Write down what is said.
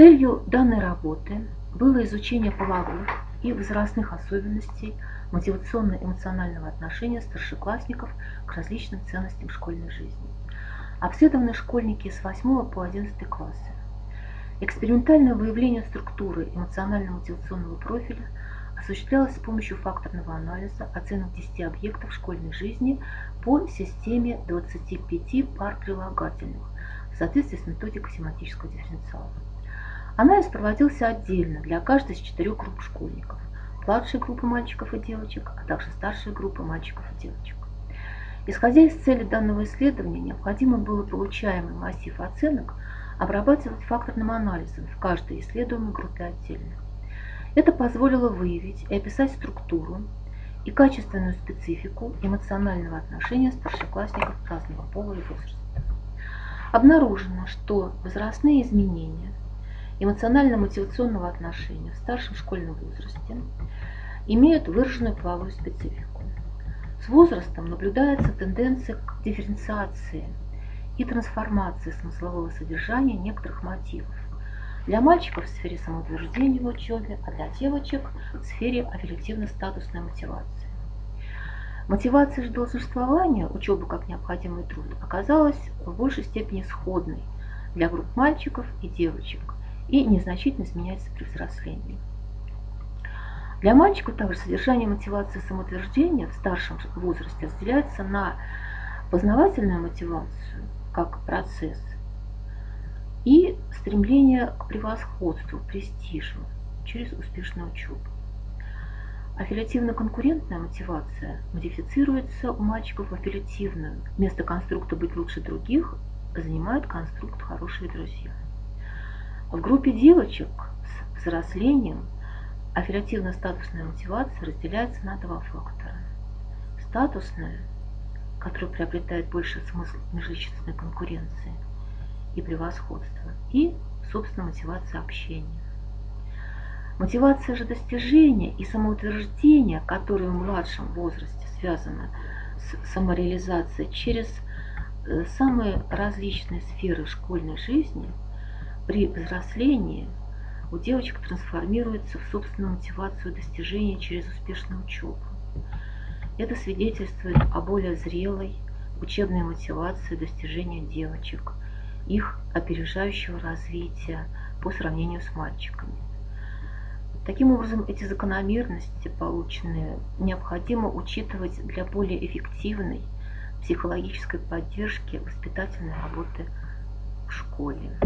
Целью данной работы было изучение половых и возрастных особенностей мотивационно-эмоционального отношения старшеклассников к различным ценностям школьной жизни. Обследованы школьники с 8 по 11 классы. Экспериментальное выявление структуры эмоционально-мотивационного профиля осуществлялось с помощью факторного анализа оценок 10 объектов школьной жизни по системе 25 пар прилагательных в соответствии с методикой семантического дифференциала. Анализ проводился отдельно для каждой из четырех групп школьников. Младшей группы мальчиков и девочек, а также старшей группы мальчиков и девочек. Исходя из цели данного исследования, необходимо было получаемый массив оценок обрабатывать факторным анализом в каждой исследуемой группе отдельно. Это позволило выявить и описать структуру и качественную специфику эмоционального отношения старшеклассников разного пола и возраста. Обнаружено, что возрастные изменения эмоционально-мотивационного отношения в старшем школьном возрасте имеют выраженную половую специфику. С возрастом наблюдается тенденция к дифференциации и трансформации смыслового содержания некоторых мотивов. Для мальчиков в сфере самоутверждения в учебе, а для девочек в сфере аффективно-статусной мотивации. Мотивация же долженствования, учеба как необходимый труд, оказалась в большей степени сходной для групп мальчиков и девочек – и незначительно изменяется при взрослении. Для мальчиков также содержание мотивации самоутверждения в старшем возрасте разделяется на познавательную мотивацию как процесс и стремление к превосходству, престижу через успешную учебу. Аффилиативно-конкурентная мотивация модифицируется у мальчиков в аффилиативную. Вместо конструкта «быть лучше других» занимает конструкт «хорошие друзья». В группе девочек с взрослением аффилиативно-статусная мотивация разделяется на два фактора. Статусная, которая приобретает больше смысл межличностной конкуренции и превосходства, и, собственно, мотивация общения. Мотивация же достижения и самоутверждения, которая в младшем возрасте связана с самореализацией через э, самые различные сферы школьной жизни – при взрослении у девочек трансформируется в собственную мотивацию достижения через успешную учебу. Это свидетельствует о более зрелой учебной мотивации достижения девочек, их опережающего развития по сравнению с мальчиками. Таким образом, эти закономерности, полученные, необходимо учитывать для более эффективной психологической поддержки воспитательной работы в школе.